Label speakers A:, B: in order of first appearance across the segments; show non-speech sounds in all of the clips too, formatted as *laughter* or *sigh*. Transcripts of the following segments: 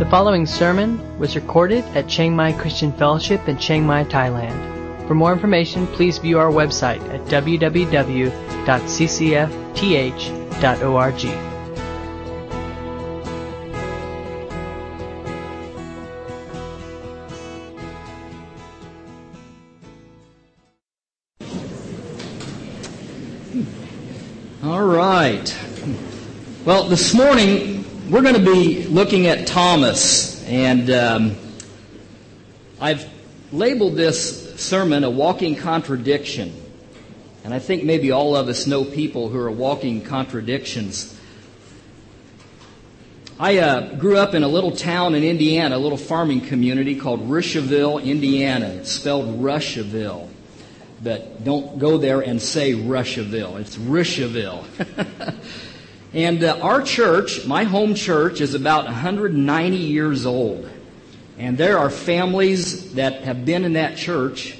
A: The following sermon was recorded at Chiang Mai Christian Fellowship in Chiang Mai, Thailand. For more information, please view our website at www.ccfth.org.
B: All right. Well, this morning we're going to be looking at Thomas, and um, I've labeled this sermon a walking contradiction. And I think maybe all of us know people who are walking contradictions. I uh, grew up in a little town in Indiana, a little farming community called Rushville, Indiana. It's spelled Rushville but don't go there and say Rushville. It's Rushville. *laughs* and uh, our church, my home church, is about 190 years old. And there are families that have been in that church.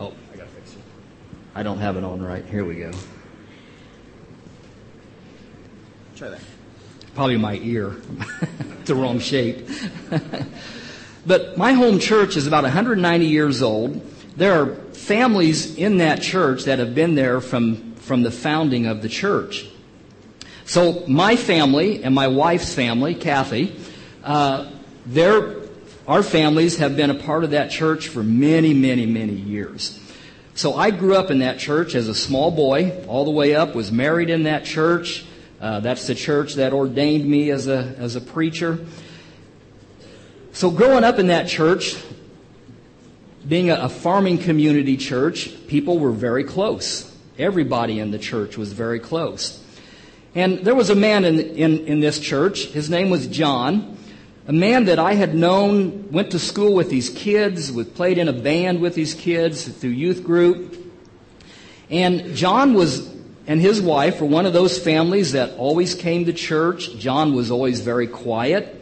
B: Oh, I gotta fix it. I don't have it on right. Here we go.
C: Try that.
B: Probably my ear. *laughs* the wrong shape. *laughs* but my home church is about 190 years old. There are families in that church that have been there from, from the founding of the church. So my family and my wife's family, Kathy, uh, our families have been a part of that church for many, many, many years. So I grew up in that church as a small boy, all the way up, was married in that church. Uh, that's the church that ordained me as a, as a preacher. So growing up in that church, being a, farming community church, people were very close. Everybody in the church was very close. And there was a man in, in, in this church. His name was John. A man that I had known, went to school with these kids, played in a band with these kids through youth group. And John was, and his wife were one of those families that always came to church. John was always very quiet.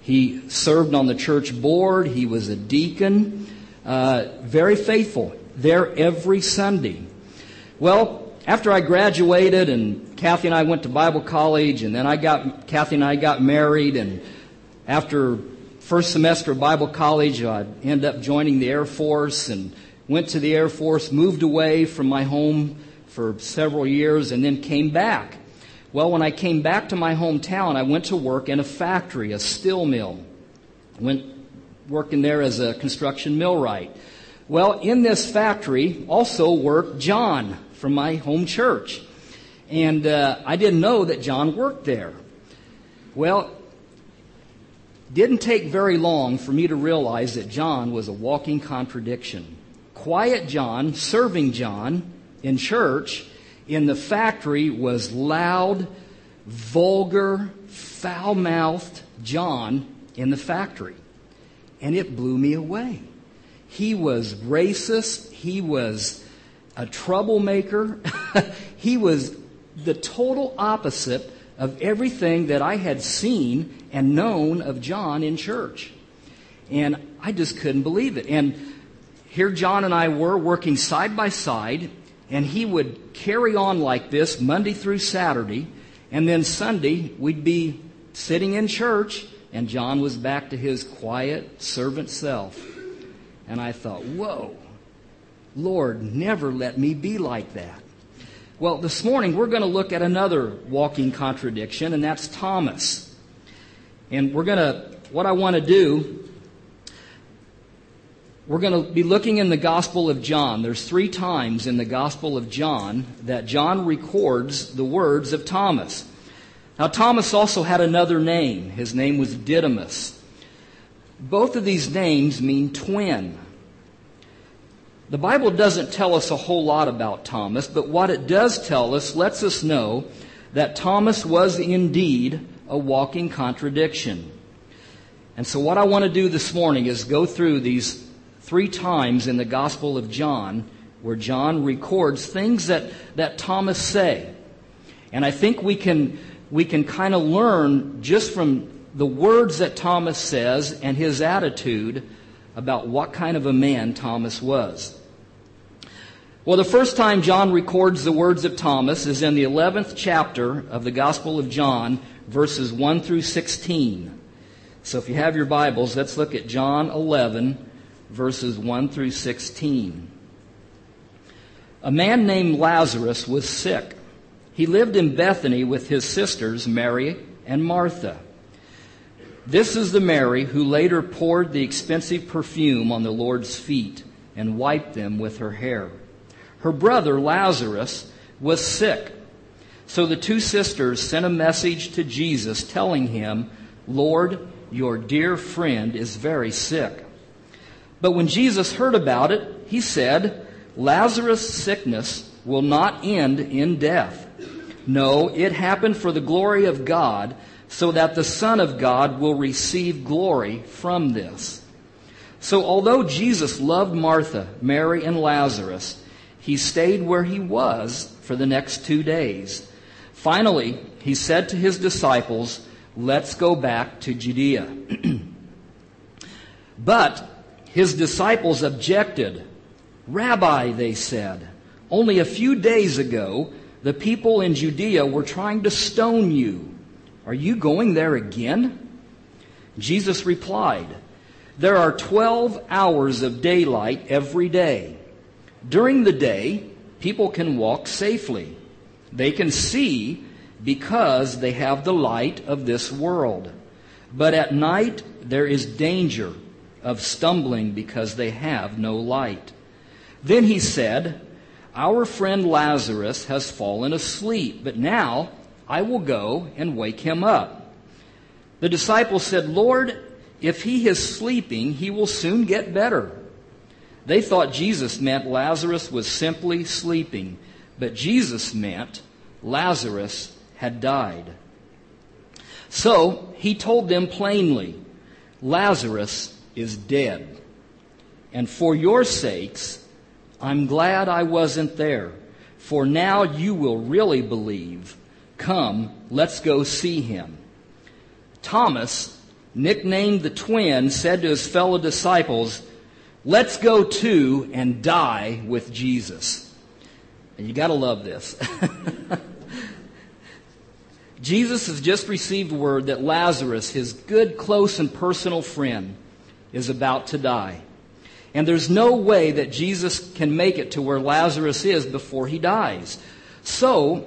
B: He served on the church board. He was a deacon. Uh, very faithful, there every Sunday. Well, after I graduated and Kathy and I went to Bible college and then I got, Kathy and I got married and after first semester of Bible college, I ended up joining the Air Force and went to the Air Force, moved away from my home for several years and then came back. Well, when I came back to my hometown, I went to work in a factory, a steel mill. Went working there as a construction millwright. Well, in this factory also worked John from my home church. And uh, I didn't know that John worked there. Well, didn't take very long for me to realize that John was a walking contradiction. Quiet John, serving John in church, in the factory was loud, vulgar, foul mouthed John in the factory and it blew me away. He was racist. He was a troublemaker. *laughs* he was the total opposite of everything that I had seen and known of John in church. And I just couldn't believe it. And here John and I were working side by side, and he would carry on like this Monday through Saturday, and then Sunday we'd be sitting in church and John was back to his quiet servant self. And I thought, whoa, Lord, never let me be like that. Well, this morning we're going to look at another walking contradiction, and that's Thomas. And we're going to, what I want to do, we're going to be looking in the Gospel of John. There's three times in the Gospel of John that John records the words of Thomas. Now, Thomas also had another name. His name was Didymus. Both of these names mean twin. The Bible doesn't tell us a whole lot about Thomas, but what it does tell us lets us know that Thomas was indeed a walking contradiction. And so, what I want to do this morning is go through these three times in the Gospel of John where John records things that, that Thomas say. And I think we can we can kind of learn just from the words that Thomas says and his attitude about what kind of a man Thomas was. Well, the first time John records the words of Thomas is in the 11th chapter of the Gospel of John, verses 1 through 16. So if you have your Bibles, let's look at John 11, verses 1 through 16. A man named Lazarus was sick. He lived in Bethany with his sisters, Mary and Martha. This is the Mary who later poured the expensive perfume on the Lord's feet and wiped them with her hair. Her brother, Lazarus, was sick. So the two sisters sent a message to Jesus telling him, Lord, your dear friend is very sick. But when Jesus heard about it, he said, Lazarus' sickness will not end in death. No, it happened for the glory of God, so that the Son of God will receive glory from this. So although Jesus loved Martha, Mary, and Lazarus, he stayed where he was for the next two days. Finally, he said to his disciples, Let's go back to Judea. *clears throat* but his disciples objected. Rabbi, they said, only a few days ago, the people in Judea were trying to stone you. Are you going there again? Jesus replied, There are 12 hours of daylight every day. During the day, people can walk safely. They can see because they have the light of this world. But at night there is danger of stumbling because they have no light. Then he said, Our friend Lazarus has fallen asleep, but now I will go and wake him up. The disciples said, Lord, if he is sleeping, he will soon get better. They thought Jesus meant Lazarus was simply sleeping, but Jesus meant Lazarus had died. So he told them plainly, Lazarus is dead. And for your sakes, I'm glad I wasn't there, for now you will really believe. Come, let's go see him. Thomas, nicknamed the twin, said to his fellow disciples, Let's go to and die with Jesus. And you gotta love this. *laughs* Jesus has just received word that Lazarus, his good, close, and personal friend, is about to die. And there's no way that Jesus can make it to where Lazarus is before he dies. So,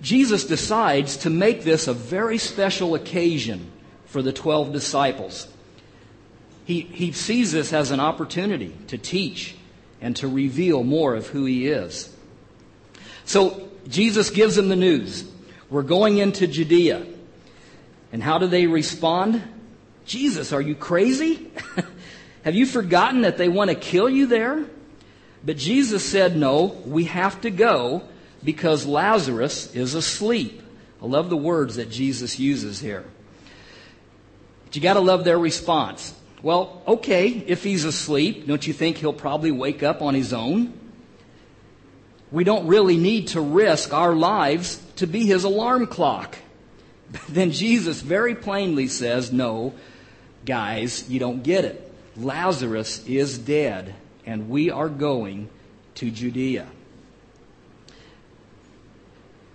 B: Jesus decides to make this a very special occasion for the 12 disciples. He, he sees this as an opportunity to teach and to reveal more of who he is. So, Jesus gives them the news. We're going into Judea. And how do they respond? Jesus, are you crazy? *laughs* have you forgotten that they want to kill you there? But Jesus said, No, we have to go because Lazarus is asleep. I love the words that Jesus uses here. But you got to love their response. Well, okay, if he's asleep, don't you think he'll probably wake up on his own? We don't really need to risk our lives to be his alarm clock. But *laughs* then Jesus very plainly says, No, guys, you don't get it. Lazarus is dead, and we are going to Judea.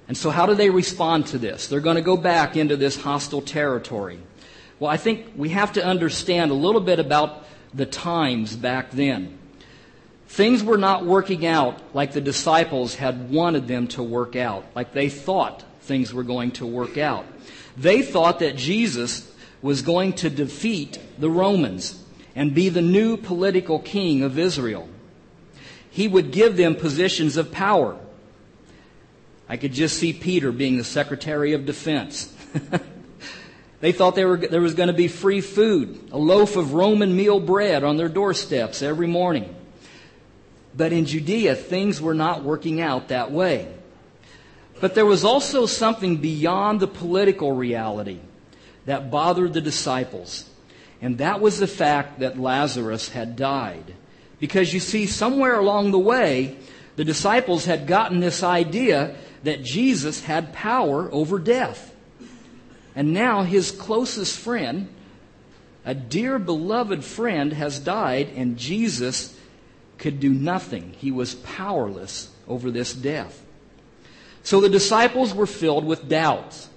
B: And so, how do they respond to this? They're going to go back into this hostile territory. Well, I think we have to understand a little bit about the times back then. Things were not working out like the disciples had wanted them to work out, like they thought things were going to work out. They thought that Jesus was going to defeat the Romans and be the new political king of Israel. He would give them positions of power. I could just see Peter being the Secretary of Defense. *laughs* they thought were, there was going to be free food, a loaf of Roman meal bread on their doorsteps every morning. But in Judea, things were not working out that way. But there was also something beyond the political reality that bothered the disciples. And that was the fact that Lazarus had died. Because you see, somewhere along the way, the disciples had gotten this idea that Jesus had power over death. And now his closest friend, a dear beloved friend, has died, and Jesus could do nothing. He was powerless over this death. So the disciples were filled with doubts.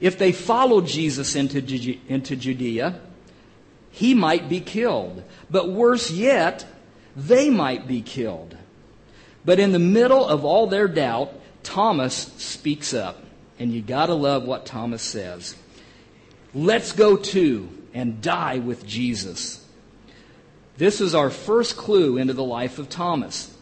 B: If they followed Jesus into, into Judea, he might be killed. But worse yet, they might be killed. But in the middle of all their doubt, Thomas speaks up. And you gotta love what Thomas says. Let's go to and die with Jesus. This is our first clue into the life of Thomas.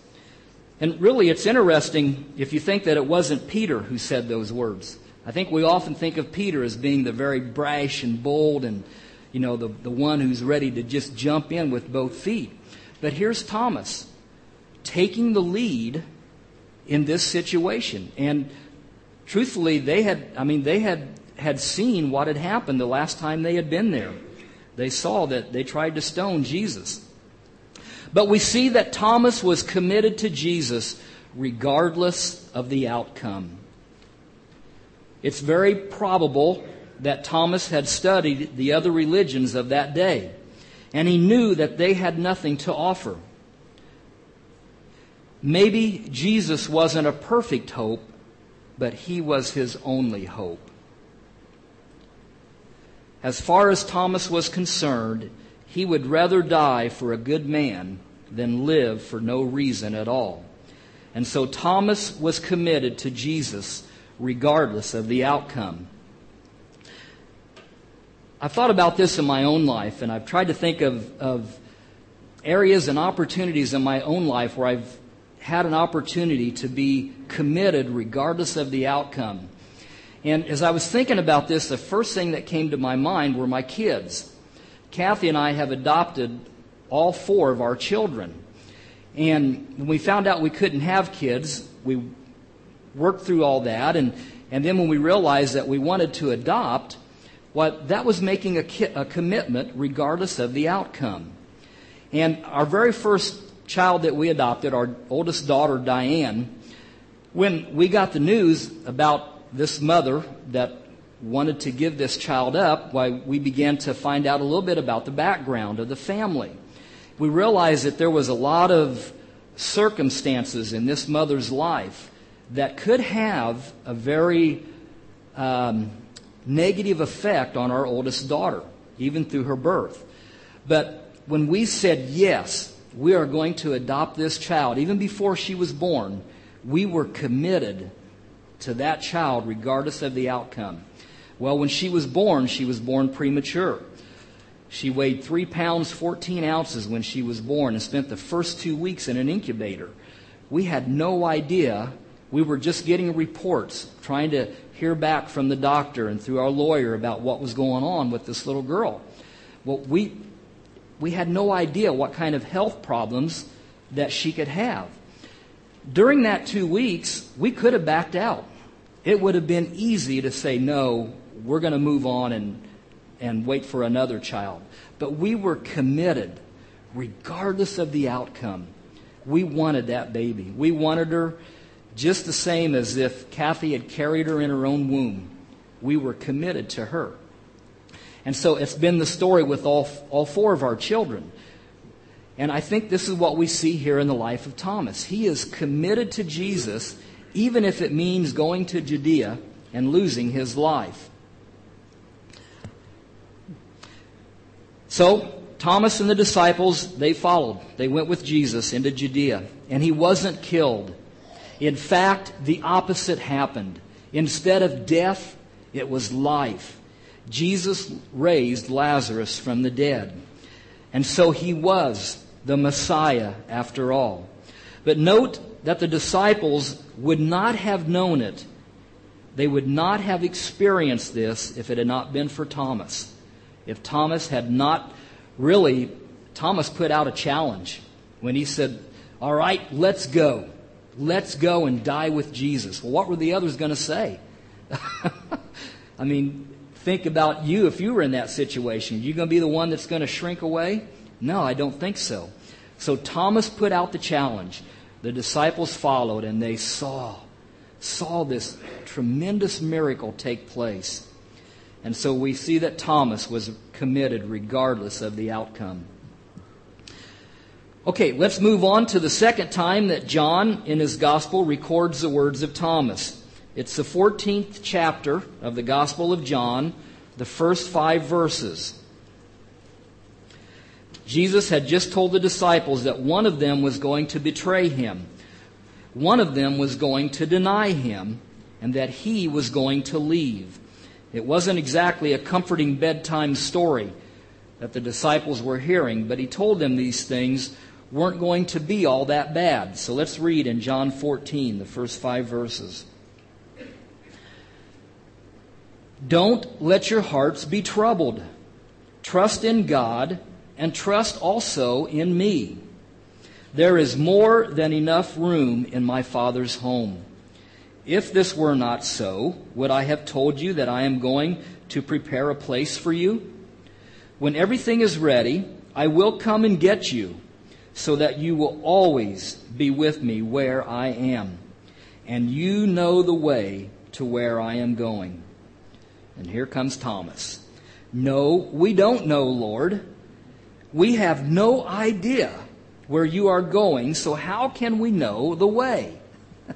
B: And really, it's interesting if you think that it wasn't Peter who said those words. I think we often think of Peter as being the very brash and bold and, you know, the, the one who's ready to just jump in with both feet. But here's Thomas taking the lead in this situation. And truthfully, they had, I mean, they had, had seen what had happened the last time they had been there. They saw that they tried to stone Jesus. But we see that Thomas was committed to Jesus regardless of the outcome. It's very probable that Thomas had studied the other religions of that day, and he knew that they had nothing to offer. Maybe Jesus wasn't a perfect hope, but he was his only hope. As far as Thomas was concerned, he would rather die for a good man than live for no reason at all. And so Thomas was committed to Jesus regardless of the outcome. I've thought about this in my own life, and I've tried to think of, of areas and opportunities in my own life where I've had an opportunity to be committed regardless of the outcome. And as I was thinking about this, the first thing that came to my mind were my kids. Kathy and I have adopted all four of our children. And when we found out we couldn't have kids, we worked through all that. And, and then when we realized that we wanted to adopt, what that was making a, ki- a commitment regardless of the outcome. And our very first child that we adopted, our oldest daughter, Diane, when we got the news about this mother that wanted to give this child up, why we began to find out a little bit about the background of the family we realized that there was a lot of circumstances in this mother's life that could have a very um, negative effect on our oldest daughter, even through her birth. But when we said yes, we are going to adopt this child, even before she was born, we were committed to that child regardless of the outcome. Well, when she was born, she was born premature. She weighed 3 pounds 14 ounces when she was born and spent the first two weeks in an incubator. We had no idea. We were just getting reports, trying to hear back from the doctor and through our lawyer about what was going on with this little girl. Well, we, we had no idea what kind of health problems that she could have. During that two weeks, we could have backed out. It would have been easy to say, no, we're going to move on and and wait for another child. But we were committed, regardless of the outcome. We wanted that baby. We wanted her just the same as if Kathy had carried her in her own womb. We were committed to her. And so it's been the story with all, all four of our children. And I think this is what we see here in the life of Thomas. He is committed to Jesus, even if it means going to Judea and losing his life. So, Thomas and the disciples, they followed. They went with Jesus into Judea, and he wasn't killed. In fact, the opposite happened. Instead of death, it was life. Jesus raised Lazarus from the dead. And so he was the Messiah after all. But note that the disciples would not have known it. They would not have experienced this if it had not been for Thomas. If Thomas had not really, Thomas put out a challenge when he said, All right, let's go. Let's go and die with Jesus. Well, what were the others going to say? *laughs* I mean, think about you if you were in that situation. You going to be the one that's going to shrink away? No, I don't think so. So Thomas put out the challenge. The disciples followed and they saw saw this tremendous miracle take place. And so we see that Thomas was committed regardless of the outcome. Okay, let's move on to the second time that John in his gospel records the words of Thomas. It's the 14th chapter of the Gospel of John, the first five verses. Jesus had just told the disciples that one of them was going to betray him, one of them was going to deny him, and that he was going to leave. It wasn't exactly a comforting bedtime story that the disciples were hearing, but he told them these things weren't going to be all that bad. So let's read in John 14, the first five verses. Don't let your hearts be troubled. Trust in God and trust also in me. There is more than enough room in my Father's home. If this were not so, would I have told you that I am going to prepare a place for you? When everything is ready, I will come and get you, so that you will always be with me where I am. And you know the way to where I am going. And here comes Thomas. No, we don't know, Lord. We have no idea where you are going, so how can we know the way? *laughs*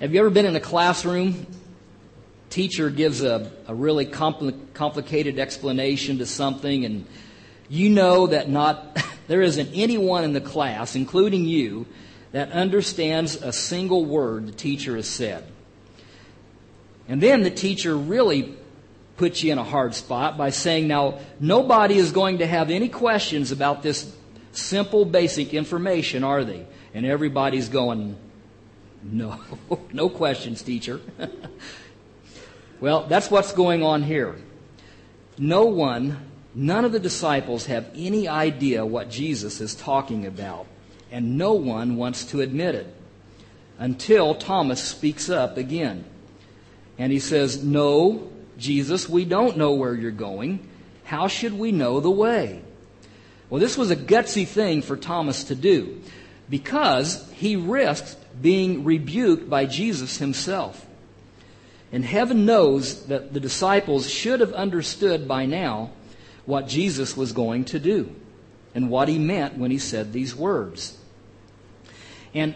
B: have you ever been in a classroom? Teacher gives a, a really compl- complicated explanation to something, and you know that not *laughs* there isn't anyone in the class, including you, that understands a single word the teacher has said. And then the teacher really puts you in a hard spot by saying, now, nobody is going to have any questions about this simple, basic information, are they? And everybody's going, no, *laughs* no questions, teacher. *laughs* well, that's what's going on here. No one, none of the disciples have any idea what Jesus is talking about and no one wants to admit it until Thomas speaks up again. And he says, No, Jesus, we don't know where you're going. How should we know the way? Well, this was a gutsy thing for Thomas to do because he risked being rebuked by Jesus himself. And heaven knows that the disciples should have understood by now what Jesus was going to do and what he meant when he said these words. And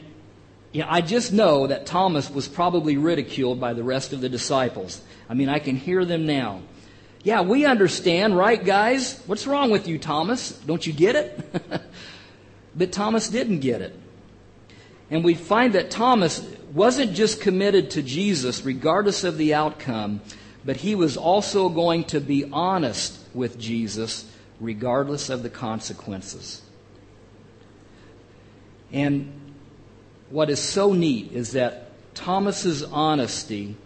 B: you know, I just know that Thomas was probably ridiculed by the rest of the disciples. I mean, I can hear them now. Yeah, we understand, right, guys? What's wrong with you, Thomas? Don't you get it? *laughs* but Thomas didn't get it. And we find that Thomas wasn't just committed to Jesus regardless of the outcome, but he was also going to be honest with Jesus regardless of the consequences. And what is so neat is that Thomas's honesty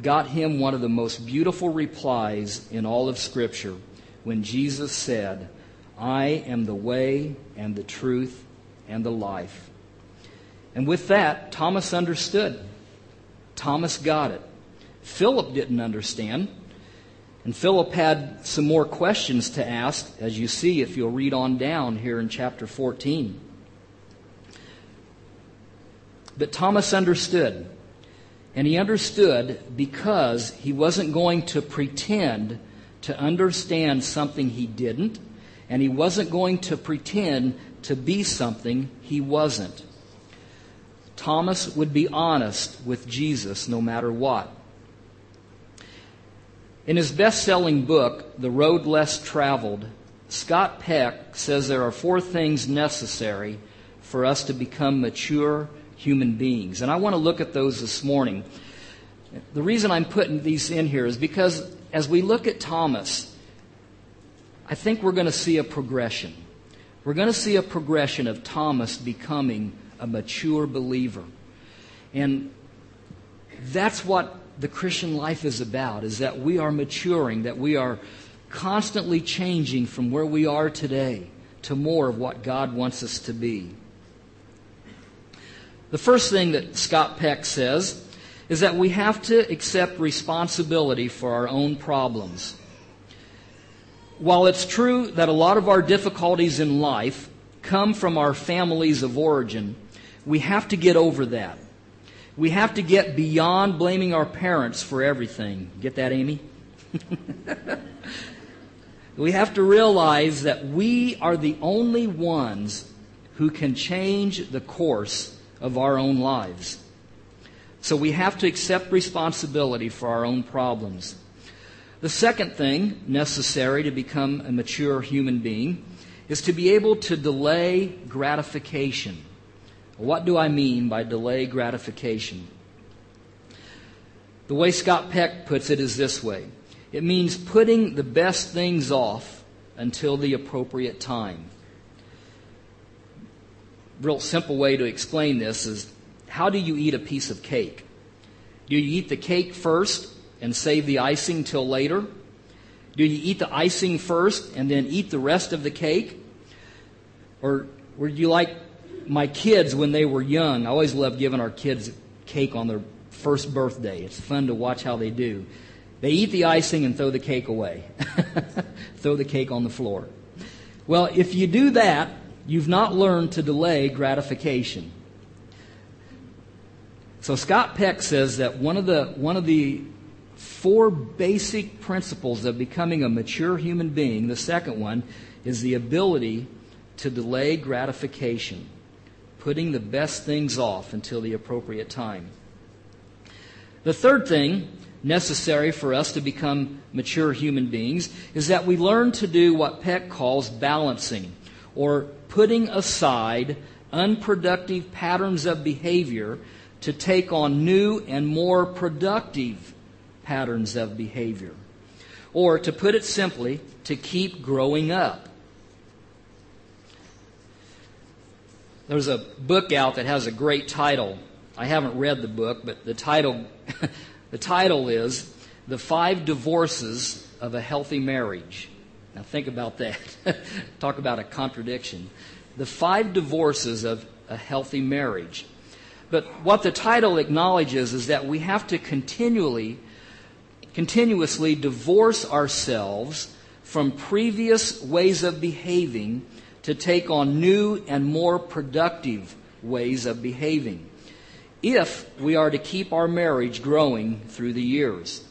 B: got him one of the most beautiful replies in all of Scripture when Jesus said, I am the way and the truth and the life. And with that, Thomas understood. Thomas got it. Philip didn't understand. And Philip had some more questions to ask, as you see if you'll read on down here in chapter 14. But Thomas understood. And he understood because he wasn't going to pretend to understand something he didn't, and he wasn't going to pretend to be something he wasn't. Thomas would be honest with Jesus no matter what. In his best selling book, The Road Less Traveled, Scott Peck says there are four things necessary for us to become mature human beings. And I want to look at those this morning. The reason I'm putting these in here is because as we look at Thomas, I think we're going to see a progression. We're going to see a progression of Thomas becoming a mature believer. And that's what the Christian life is about, is that we are maturing, that we are constantly changing from where we are today to more of what God wants us to be. The first thing that Scott Peck says is that we have to accept responsibility for our own problems. While it's true that a lot of our difficulties in life come from our families of origin, we have to get over that. We have to get beyond blaming our parents for everything. Get that, Amy? *laughs* we have to realize that we are the only ones who can change the course of our own lives. So we have to accept responsibility for our own problems. The second thing necessary to become a mature human being is to be able to delay gratification. What do I mean by delay gratification? The way Scott Peck puts it is this way it means putting the best things off until the appropriate time. Real simple way to explain this is how do you eat a piece of cake? Do you eat the cake first and save the icing till later? Do you eat the icing first and then eat the rest of the cake? Or would you like my kids when they were young? I always loved giving our kids cake on their first birthday. It's fun to watch how they do. They eat the icing and throw the cake away. *laughs* throw the cake on the floor. Well, if you do that, you've not learned to delay gratification. So Scott Peck says that one of the one of the four basic principles of becoming a mature human being, the second one is the ability to delay gratification, putting the best things off until the appropriate time. The third thing necessary for us to become mature human beings is that we learn to do what Peck calls balancing, or putting aside unproductive patterns of behavior to take on new and more productive patterns of behavior. Or, to put it simply, to keep growing up. There's a book out that has a great title. I haven't read the book, but the title *laughs* The title is The Five Divorces of a Healthy Marriage. Now think about that. *laughs* Talk about a contradiction. The Five Divorces of a Healthy Marriage. But what the title acknowledges is that we have to continually, continuously divorce ourselves from previous ways of behaving to take on new and more productive ways of behaving if we are to keep our marriage growing through the years.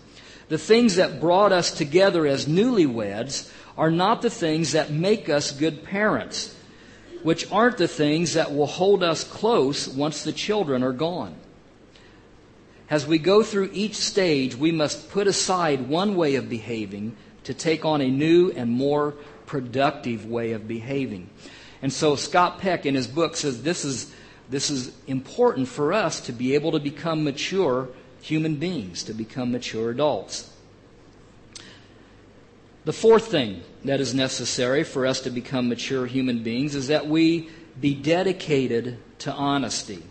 B: The things that brought us together as newlyweds are not the things that make us good parents, which aren't the things that will hold us close once the children are gone. As we go through each stage, we must put aside one way of behaving to take on a new and more productive way of behaving. And so Scott Peck in his book says this is this is important for us to be able to become mature human beings, to become mature adults. The fourth thing that is necessary for us to become mature human beings is that we be dedicated to honesty,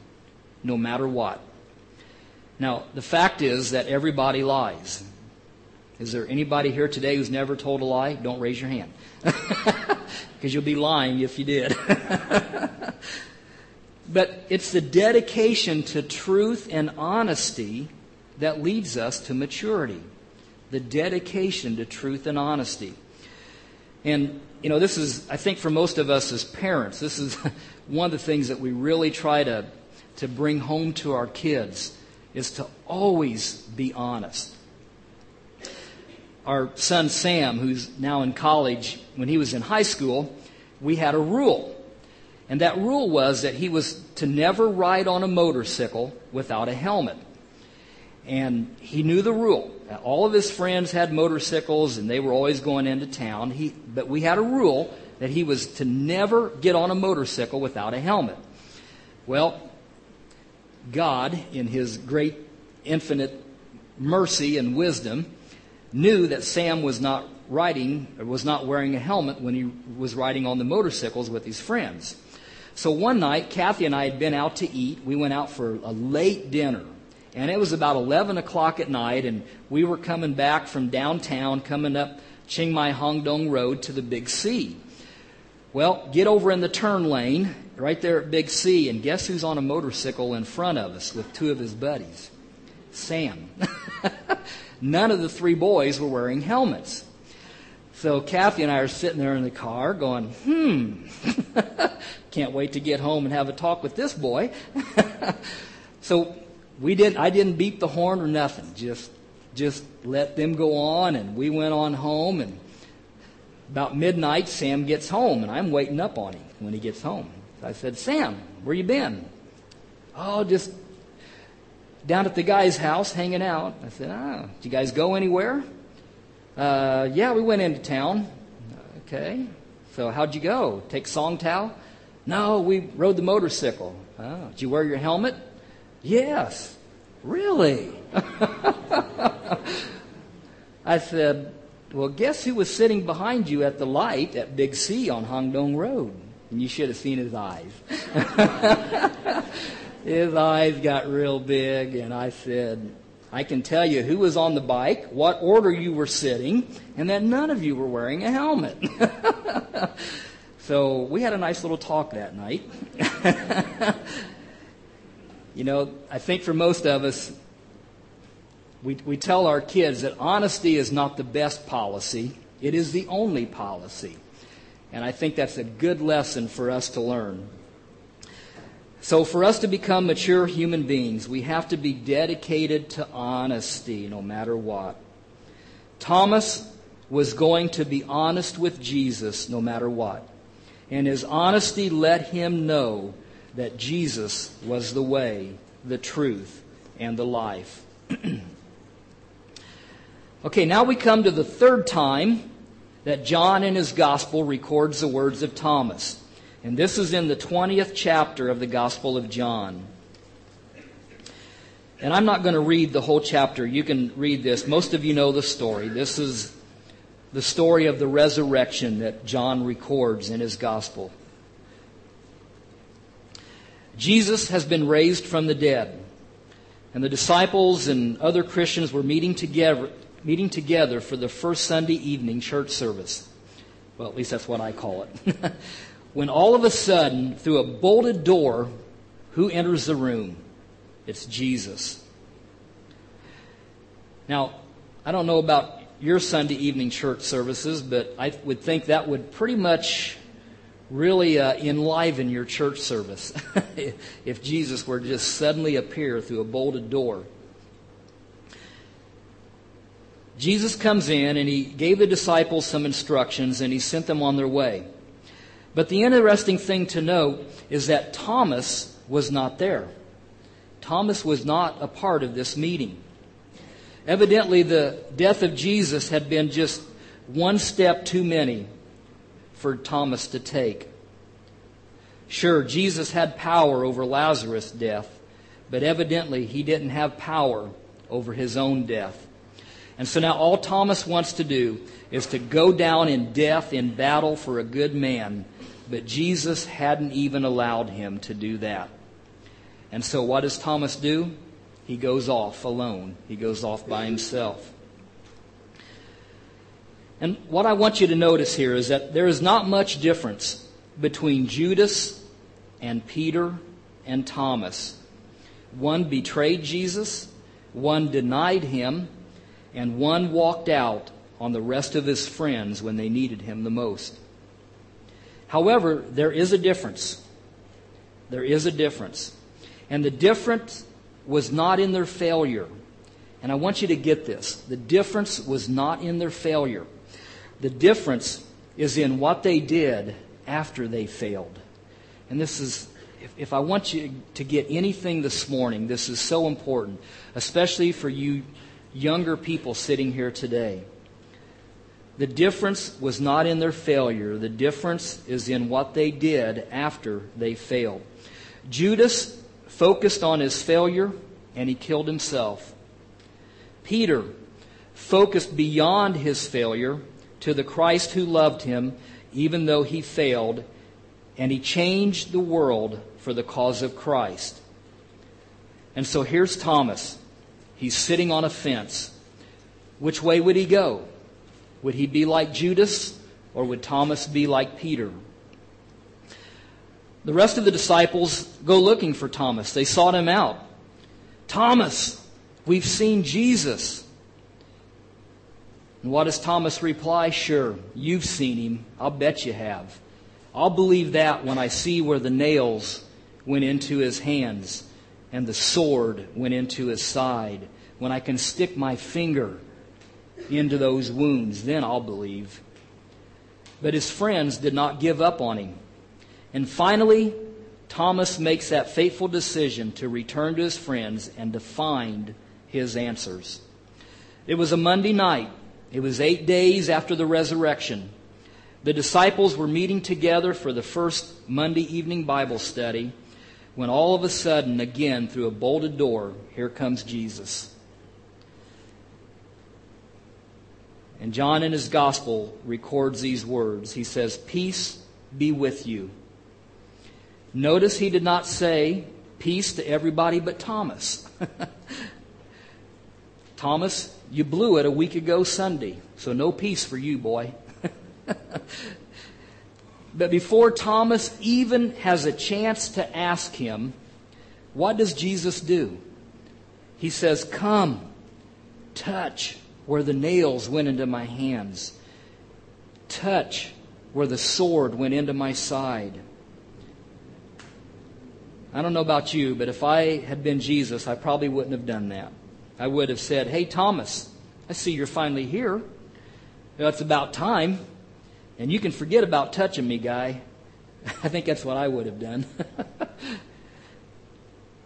B: no matter what. Now, the fact is that everybody lies. Is there anybody here today who's never told a lie? Don't raise your hand. *laughs* Because you'll be lying if you did. *laughs* But it's the dedication to truth and honesty that leads us to maturity. The dedication to truth and honesty. And, you know, this is, I think for most of us as parents, this is *laughs* one of the things that we really try to, to bring home to our kids is to always be honest. Our son Sam, who's now in college, when he was in high school, we had a rule and that rule was that he was to never ride on a motorcycle without a helmet. And he knew the rule. All of his friends had motorcycles and they were always going into town. He, but we had a rule that he was to never get on a motorcycle without a helmet. Well, God, in his great infinite mercy and wisdom, knew that Sam was not riding, was not wearing a helmet when he was riding on the motorcycles with his friends. So one night, Kathy and I had been out to eat. We went out for a late dinner. And it was about 11 o'clock at night, and we were coming back from downtown, coming up Chiang Mai Hong Dong Road to the Big C. Well, get over in the turn lane, right there at Big C, and guess who's on a motorcycle in front of us with two of his buddies? Sam. *laughs* None of the three boys were wearing helmets. So Kathy and I are sitting there in the car going, hmm, *laughs* can't wait to get home and have a talk with this boy. *laughs* so we didn't, I didn't beep the horn or nothing. Just, just let them go on and we went on home and about midnight Sam gets home and I'm waiting up on him when he gets home. I said, Sam, where you been? Oh, just down at the guy's house hanging out. I said, Ah, did you guys go anywhere? Uh, yeah, we went into town. Okay. So how'd you go? Take Song Tao? No, we rode the motorcycle. Oh, did you wear your helmet? Yes. Really? *laughs* I said, Well, guess who was sitting behind you at the light at Big C on Hongdong Road? And you should have seen his eyes. *laughs* his eyes got real big, and I said, I can tell you who was on the bike, what order you were sitting, and that none of you were wearing a helmet. *laughs* so we had a nice little talk that night. *laughs* you know, I think for most of us, we, we tell our kids that honesty is not the best policy, it is the only policy. And I think that's a good lesson for us to learn. So, for us to become mature human beings, we have to be dedicated to honesty no matter what. Thomas was going to be honest with Jesus no matter what. And his honesty let him know that Jesus was the way, the truth, and the life. *clears throat* okay, now we come to the third time that John in his gospel records the words of Thomas. And this is in the 20th chapter of the Gospel of John. And I'm not going to read the whole chapter. You can read this. Most of you know the story. This is the story of the resurrection that John records in his Gospel. Jesus has been raised from the dead. And the disciples and other Christians were meeting together, meeting together for the first Sunday evening church service. Well, at least that's what I call it. *laughs* when all of a sudden, through a bolted door, who enters the room? It's Jesus. Now, I don't know about your Sunday evening church services, but I would think that would pretty much really uh, enliven your church service *laughs* if Jesus were to just suddenly appear through a bolted door. Jesus comes in and he gave the disciples some instructions and he sent them on their way. But the interesting thing to note is that Thomas was not there. Thomas was not a part of this meeting. Evidently, the death of Jesus had been just one step too many for Thomas to take. Sure, Jesus had power over Lazarus' death, but evidently he didn't have power over his own death. And so now all Thomas wants to do is to go down in death in battle for a good man. But Jesus hadn't even allowed him to do that. And so what does Thomas do? He goes off alone. He goes off by himself. And what I want you to notice here is that there is not much difference between Judas and Peter and Thomas. One betrayed Jesus, one denied him, and one walked out on the rest of his friends when they needed him the most. However, there is a difference. There is a difference. And the difference was not in their failure. And I want you to get this. The difference was not in their failure. The difference is in what they did after they failed. And this is, if, if I want you to get anything this morning, this is so important, especially for you younger people sitting here today. The difference was not in their failure. The difference is in what they did after they failed. Judas focused on his failure and he killed himself. Peter focused beyond his failure to the Christ who loved him even though he failed and he changed the world for the cause of Christ. And so here's Thomas. He's sitting on a fence. Which way would he go? Would he be like Judas or would Thomas be like Peter? The rest of the disciples go looking for Thomas. They sought him out. Thomas, we've seen Jesus. And what does Thomas reply? Sure, you've seen him. I'll bet you have. I'll believe that when I see where the nails went into his hands and the sword went into his side, when I can stick my finger into those wounds, then I'll believe. But his friends did not give up on him. And finally, Thomas makes that fateful decision to return to his friends and to find his answers. It was a Monday night. It was eight days after the resurrection. The disciples were meeting together for the first Monday evening Bible study when all of a sudden, again, through a bolted door, here comes Jesus. And John in his gospel records these words. He says, Peace be with you. Notice he did not say peace to everybody but Thomas. *laughs* Thomas, you blew it a week ago Sunday, so no peace for you, boy. *laughs* but before Thomas even has a chance to ask him, what does Jesus do? He says, Come, touch where the nails went into my hands, touch where the sword went into my side. I don't know about you, but if I had been Jesus, I probably wouldn't have done that. I would have said, Hey, Thomas, I see you're finally here. It's about time. And you can forget about touching me, guy. *laughs* I think that's what I would have done. *laughs*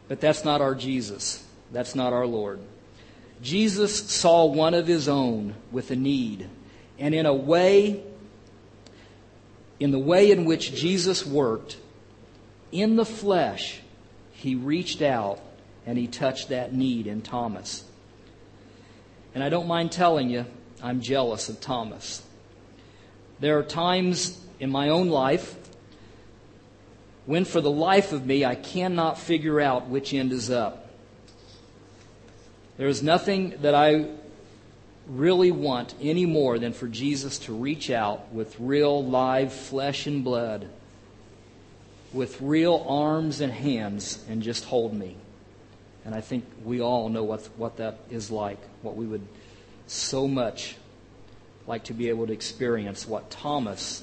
B: but that's not our Jesus. That's not our Lord. Jesus saw one of his own with a need. And in a way, in the way in which Jesus worked, in the flesh, he reached out and he touched that need in Thomas. And I don't mind telling you, I'm jealous of Thomas. There are times in my own life when, for the life of me, I cannot figure out which end is up. There is nothing that I really want any more than for Jesus to reach out with real live flesh and blood, with real arms and hands, and just hold me. And I think we all know what, what that is like, what we would so much like to be able to experience what Thomas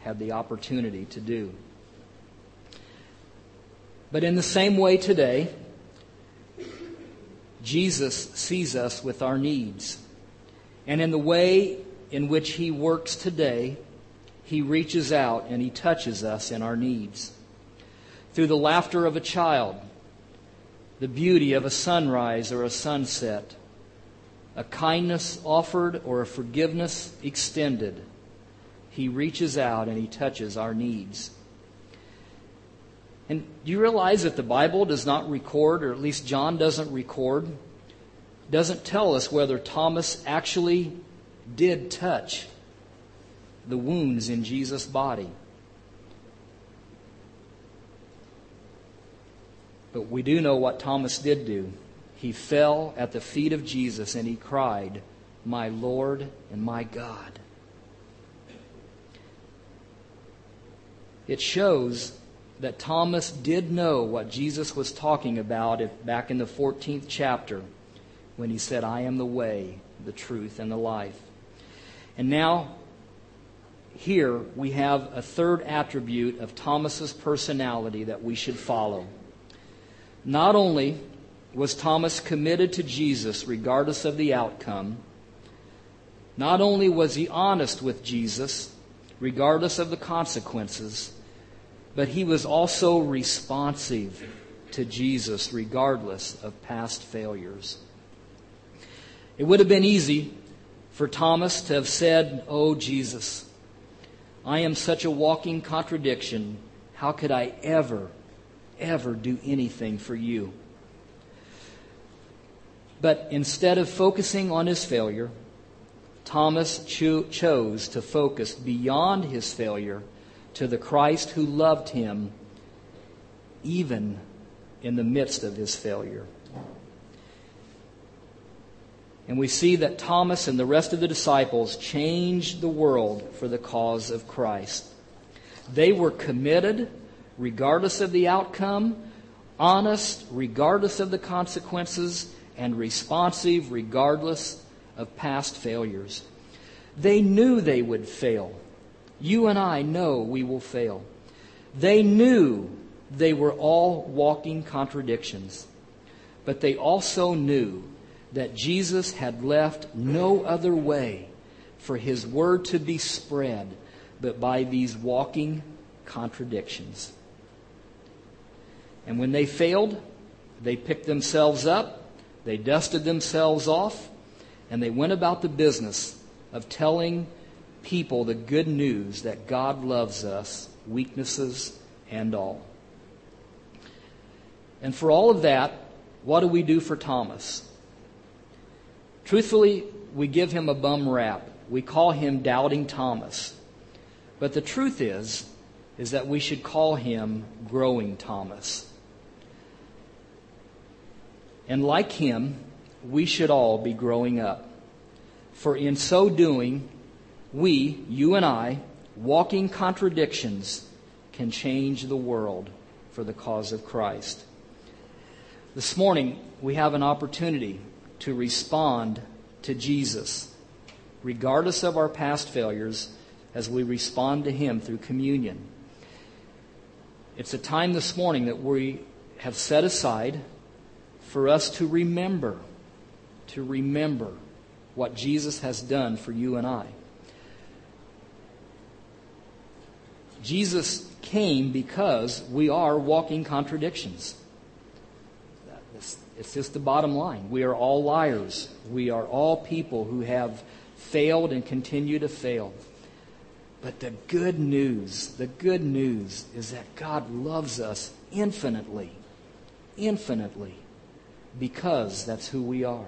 B: had the opportunity to do. But in the same way today, Jesus sees us with our needs. And in the way in which he works today, he reaches out and he touches us in our needs. Through the laughter of a child, the beauty of a sunrise or a sunset, a kindness offered or a forgiveness extended, he reaches out and he touches our needs. And do you realize that the Bible does not record, or at least John doesn't record, doesn't tell us whether Thomas actually did touch the wounds in Jesus' body? But we do know what Thomas did do. He fell at the feet of Jesus and he cried, My Lord and my God. It shows that Thomas did know what Jesus was talking about back in the 14th chapter when he said, I am the way, the truth, and the life. And now, here we have a third attribute of Thomas's personality that we should follow. Not only was Thomas committed to Jesus regardless of the outcome, not only was he honest with Jesus regardless of the consequences, but he was also responsive to Jesus regardless of past failures. It would have been easy for Thomas to have said, Oh, Jesus, I am such a walking contradiction. How could I ever, ever do anything for you? But instead of focusing on his failure, Thomas cho- chose to focus beyond his failure to the Christ who loved him even in the midst of his failure. And we see that Thomas and the rest of the disciples changed the world for the cause of Christ. They were committed regardless of the outcome, honest regardless of the consequences, and responsive regardless of past failures. They knew they would fail. You and I know we will fail. They knew they were all walking contradictions, but they also knew that Jesus had left no other way for his word to be spread but by these walking contradictions. And when they failed, they picked themselves up, they dusted themselves off, and they went about the business of telling people the good news that God loves us, weaknesses and all. And for all of that, what do we do for Thomas? Truthfully, we give him a bum rap. We call him Doubting Thomas. But the truth is, is that we should call him Growing Thomas. And like him, we should all be growing up. For in so doing, we, you and I, walking contradictions, can change the world for the cause of Christ. This morning, we have an opportunity to respond to Jesus, regardless of our past failures, as we respond to Him through communion. It's a time this morning that we have set aside for us to remember, to remember what Jesus has done for you and I. Jesus came because we are walking contradictions. It's just the bottom line. We are all liars. We are all people who have failed and continue to fail. But the good news, the good news is that God loves us infinitely, infinitely, because that's who we are.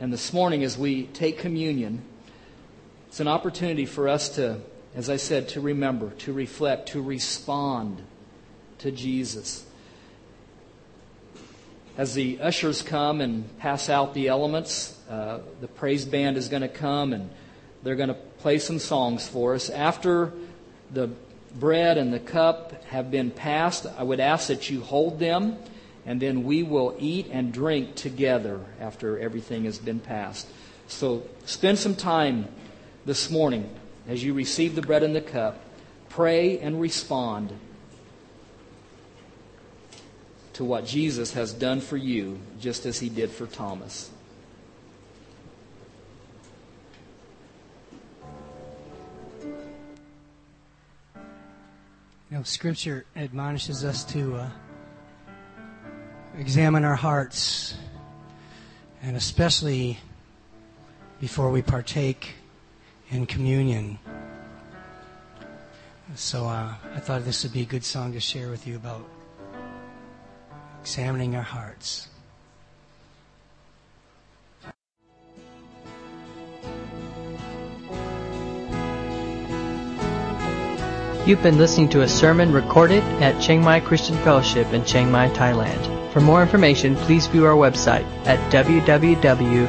B: And this morning, as we take communion, it's an opportunity for us to, as I said, to remember, to reflect, to respond to Jesus as the ushers come and pass out the elements, uh, the praise band is going to come and they're going to play some songs for us. After the bread and the cup have been passed, I would ask that you hold them and then we will eat and drink together after everything has been passed. So spend some time this morning as you receive the bread and the cup. Pray and respond to what Jesus has done for you, just as he did for Thomas.
D: You know, Scripture admonishes us to uh, examine our hearts, and especially before we partake in communion. So uh, I thought this would be a good song to share with you about examining our hearts.
A: You've been listening to a sermon recorded at Chiang Mai Christian Fellowship in Chiang Mai, Thailand. For more information, please view our website at www.ccfth.org.